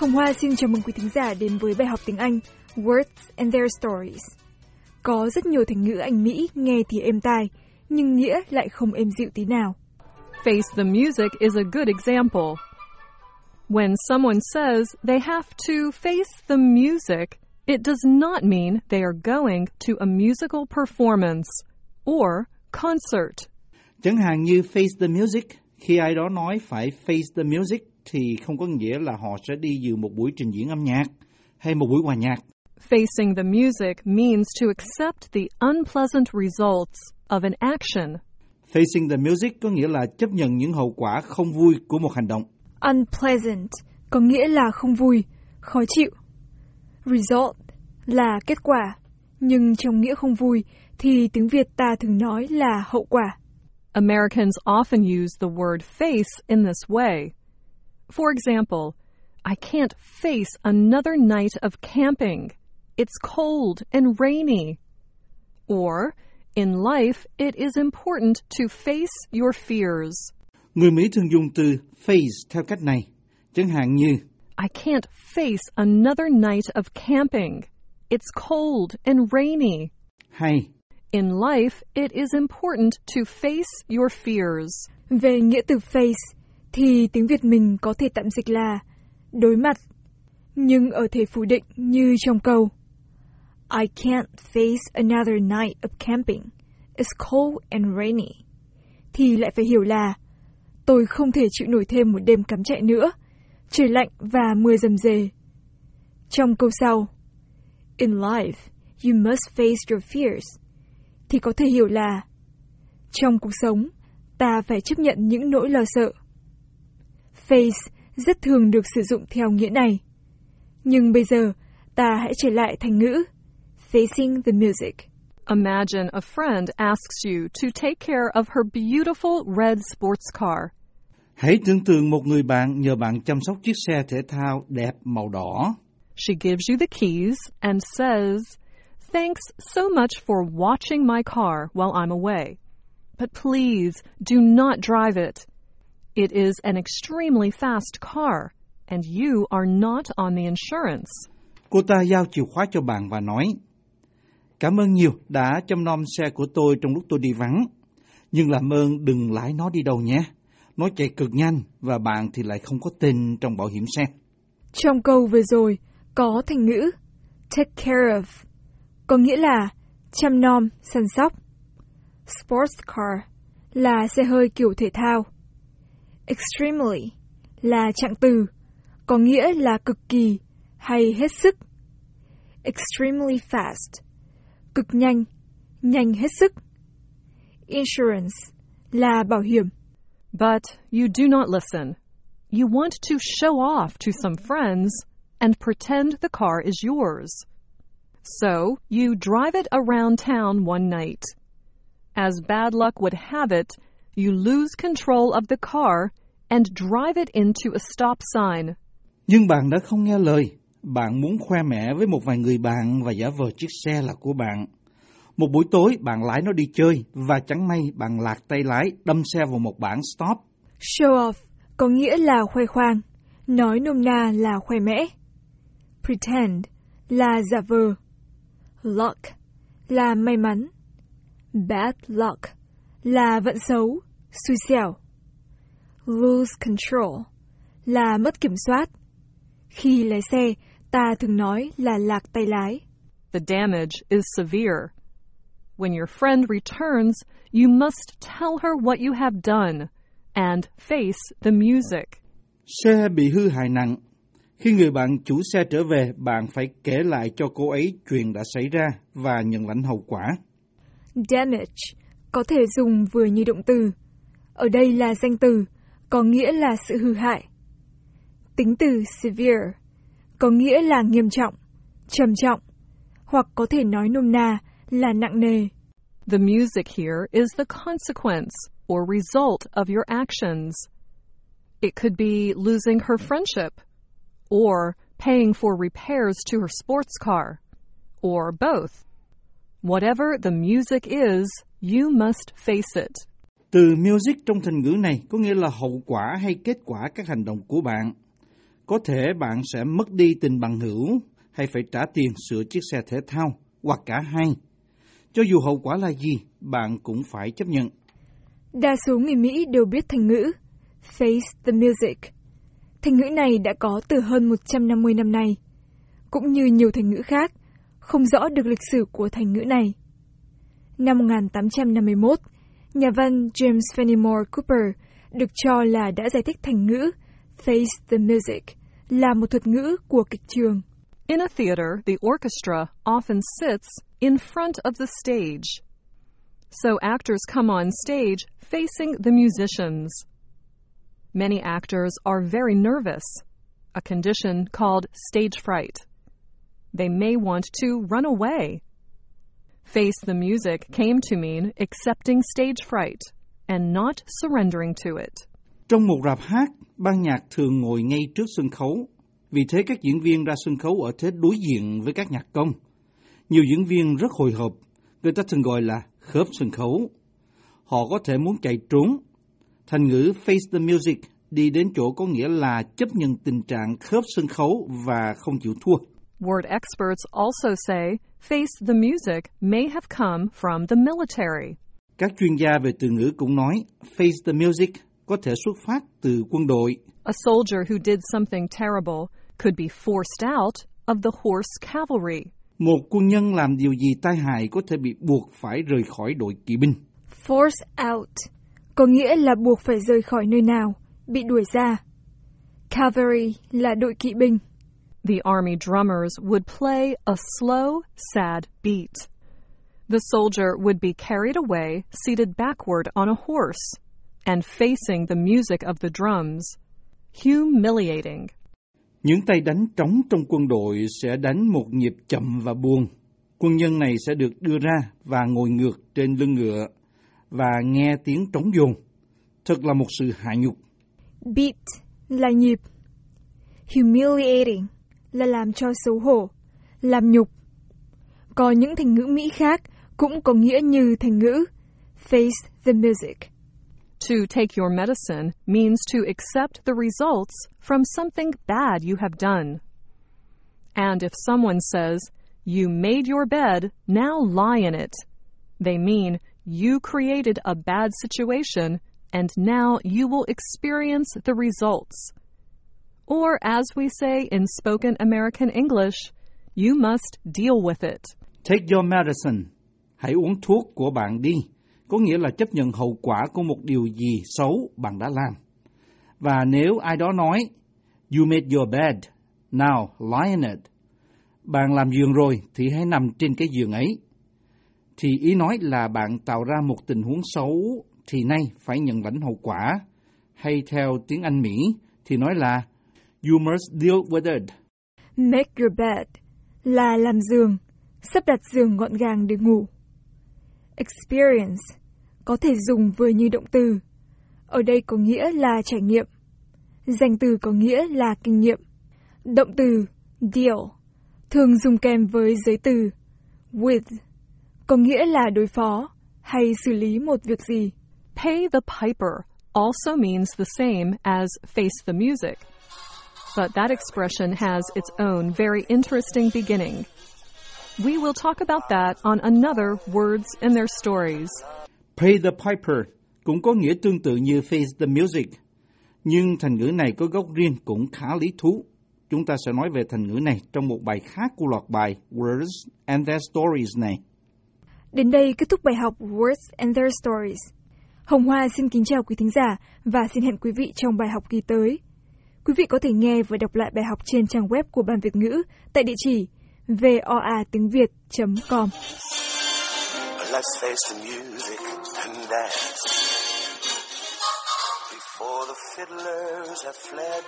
Hồng Hoa xin chào mừng quý thính giả đến với bài học tiếng Anh Words and Their Stories. Có rất nhiều thành ngữ Anh Mỹ nghe thì êm tai, nhưng nghĩa lại không êm dịu tí nào. Face the Music is a good example. When someone says they have to face the music, it does not mean they are going to a musical performance or concert. Chẳng hạn như face the music, khi ai đó nói phải face the music thì không có nghĩa là họ sẽ đi dự một buổi trình diễn âm nhạc hay một buổi hòa nhạc. Facing the music means to accept the unpleasant results of an action. Facing the music có nghĩa là chấp nhận những hậu quả không vui của một hành động. Unpleasant có nghĩa là không vui, khó chịu. Result là kết quả, nhưng trong nghĩa không vui thì tiếng Việt ta thường nói là hậu quả. Americans often use the word face in this way. For example, I can't face another night of camping. It's cold and rainy. Or, in life, it is important to face your fears. Người Mỹ thường dùng từ face theo cách này, chẳng hạn như I can't face another night of camping. It's cold and rainy. hay In life, it is important to face your fears. Về nghĩa từ face thì tiếng Việt mình có thể tạm dịch là đối mặt, nhưng ở thể phủ định như trong câu I can't face another night of camping. It's cold and rainy. Thì lại phải hiểu là tôi không thể chịu nổi thêm một đêm cắm trại nữa. Trời lạnh và mưa rầm rề. Trong câu sau In life, you must face your fears. Thì có thể hiểu là trong cuộc sống, ta phải chấp nhận những nỗi lo sợ. Face rất thường được sử dụng theo nghĩa này. Nhưng bây giờ, ta hãy trở lại thành ngữ facing the music. Imagine a friend asks you to take care of her beautiful red sports car. Hãy tưởng tượng một người bạn nhờ bạn chăm sóc chiếc xe thể thao đẹp màu đỏ. She gives you the keys and says, Thanks so much for watching my car while I'm away. But please do not drive it. It is an extremely fast car, and you are not on the insurance. Cô ta giao chìa khóa cho bạn và nói, Cảm ơn nhiều đã chăm nom xe của tôi trong lúc tôi đi vắng. Nhưng làm ơn đừng lái nó đi đâu nhé. Nó chạy cực nhanh và bạn thì lại không có tên trong bảo hiểm xe. Trong câu vừa rồi có thành ngữ take care of, có nghĩa là chăm nom, săn sóc. Sports car là xe hơi kiểu thể thao. Extremely là trạng từ, có nghĩa là cực kỳ hay hết sức. Extremely fast, cực nhanh, nhanh hết sức. Insurance là bảo hiểm. But you do not listen. You want to show off to some friends and pretend the car is yours. So you drive it around town one night. As bad luck would have it, you lose control of the car and drive it into a stop sign. Nhưng bạn đã không nghe lời. Bạn muốn khoe mẽ với một vài người bạn và giả vờ chiếc xe là của bạn. Một buổi tối bạn lái nó đi chơi và chẳng may bạn lạc tay lái đâm xe vào một bảng stop. Show off có nghĩa là khoe khoang, nói nôm na là khoe mẽ. Pretend là giả vờ. Luck là may mắn. Bad luck là vận xấu, xui xẻo. Lose control là mất kiểm soát. Khi lái xe, ta thường nói là lạc tay lái. The damage is severe. When your friend returns, you must tell her what you have done and face the music. Xe bị hư hại nặng. Khi người bạn chủ xe trở về, bạn phải kể lại cho cô ấy chuyện đã xảy ra và nhận lãnh hậu quả. Damage có thể dùng vừa như động từ. Ở đây là danh từ, có nghĩa là sự hư hại. Tính từ severe có nghĩa là nghiêm trọng, trầm trọng, hoặc có thể nói nôm na là nặng nề. The music here is the consequence or result of your actions. It could be losing her friendship, or paying for repairs to her sports car, or both. Whatever the music is, you must face it. Từ music trong thành ngữ này có nghĩa là hậu quả hay kết quả các hành động của bạn. Có thể bạn sẽ mất đi tình bằng hữu hay phải trả tiền sửa chiếc xe thể thao hoặc cả hai. Cho dù hậu quả là gì, bạn cũng phải chấp nhận. Đa số người Mỹ đều biết thành ngữ Face the Music. Thành ngữ này đã có từ hơn 150 năm nay. Cũng như nhiều thành ngữ khác, không rõ được lịch sử của thành ngữ này. Năm 1851, nhà văn James Fenimore Cooper được cho là đã giải thích thành ngữ Face the Music là một thuật ngữ của kịch trường. In a theater, the orchestra often sits in front of the stage. So actors come on stage facing the musicians. Many actors are very nervous, a condition called stage fright. They may want to run away. Face the music came to mean accepting stage fright and not surrendering to it. Trong một rạp hát, ban nhạc thường ngồi ngay trước sân khấu. Vì thế các diễn viên ra sân khấu ở thế đối diện với các nhạc công. Nhiều diễn viên rất hồi hộp, người ta thường gọi là khớp sân khấu. Họ có thể muốn chạy trốn. Thành ngữ face the music đi đến chỗ có nghĩa là chấp nhận tình trạng khớp sân khấu và không chịu thua. Word experts also say face the music may have come from the military. Các chuyên gia về từ ngữ cũng nói face the music có thể xuất phát từ quân đội. A soldier who did something terrible could be forced out of the horse cavalry. Một quân nhân làm điều gì tai hại có thể bị buộc phải rời khỏi đội kỵ binh. Force out có nghĩa là buộc phải rời khỏi nơi nào, bị đuổi ra. Cavalry là đội kỵ binh. The army drummers would play a slow, sad beat. The soldier would be carried away, seated backward on a horse, and facing the music of the drums. Humiliating. Những tay đánh trống trong quân đội sẽ đánh một nhịp chậm và buồn. Quân nhân này sẽ được đưa ra và ngồi ngược trên lưng ngựa và nghe tiếng trống dồn. Thật là một sự hạ nhục. Beat là nhịp. Humiliating là làm cho xấu hổ, làm nhục. Có những thành ngữ Mỹ khác cũng có nghĩa như thành ngữ face the music. To take your medicine means to accept the results from something bad you have done. And if someone says, You made your bed, now lie in it, they mean you created a bad situation and now you will experience the results. Or, as we say in spoken American English, you must deal with it. Take your medicine. Hãy uống thuốc của bạn đi. Có nghĩa là chấp nhận hậu quả của một điều gì xấu bạn đã làm. Và nếu ai đó nói, You made your bed, now lie in it. Bạn làm giường rồi thì hãy nằm trên cái giường ấy. Thì ý nói là bạn tạo ra một tình huống xấu thì nay phải nhận lãnh hậu quả. Hay theo tiếng Anh Mỹ thì nói là You must deal with it. Make your bed là làm giường, sắp đặt giường gọn gàng để ngủ. Experience có thể dùng vừa như động từ. Ở đây có nghĩa là trải nghiệm. Danh từ có nghĩa là kinh nghiệm. Động từ deal thường dùng kèm với giới từ with có nghĩa là đối phó hay xử lý một việc gì. Pay the piper also means the same as face the music. But that expression has its own very interesting beginning. We will talk about that on another Words and Their Stories. Pay the piper cũng có nghĩa tương tự như face the music. Nhưng thành ngữ này có gốc riêng cũng khá lý thú. Chúng ta sẽ nói về thành ngữ này trong một bài khác của loạt bài Words and Their Stories này. Đến đây kết thúc bài học Words and Their Stories. Hồng Hoa xin kính chào quý thính giả và xin hẹn quý vị trong bài học kỳ tới. Quý vị có thể nghe và đọc lại bài học trên trang web của Ban Việt ngữ tại địa chỉ voa tiếng việt.com. Let's face the music and dance before the fiddlers have fled,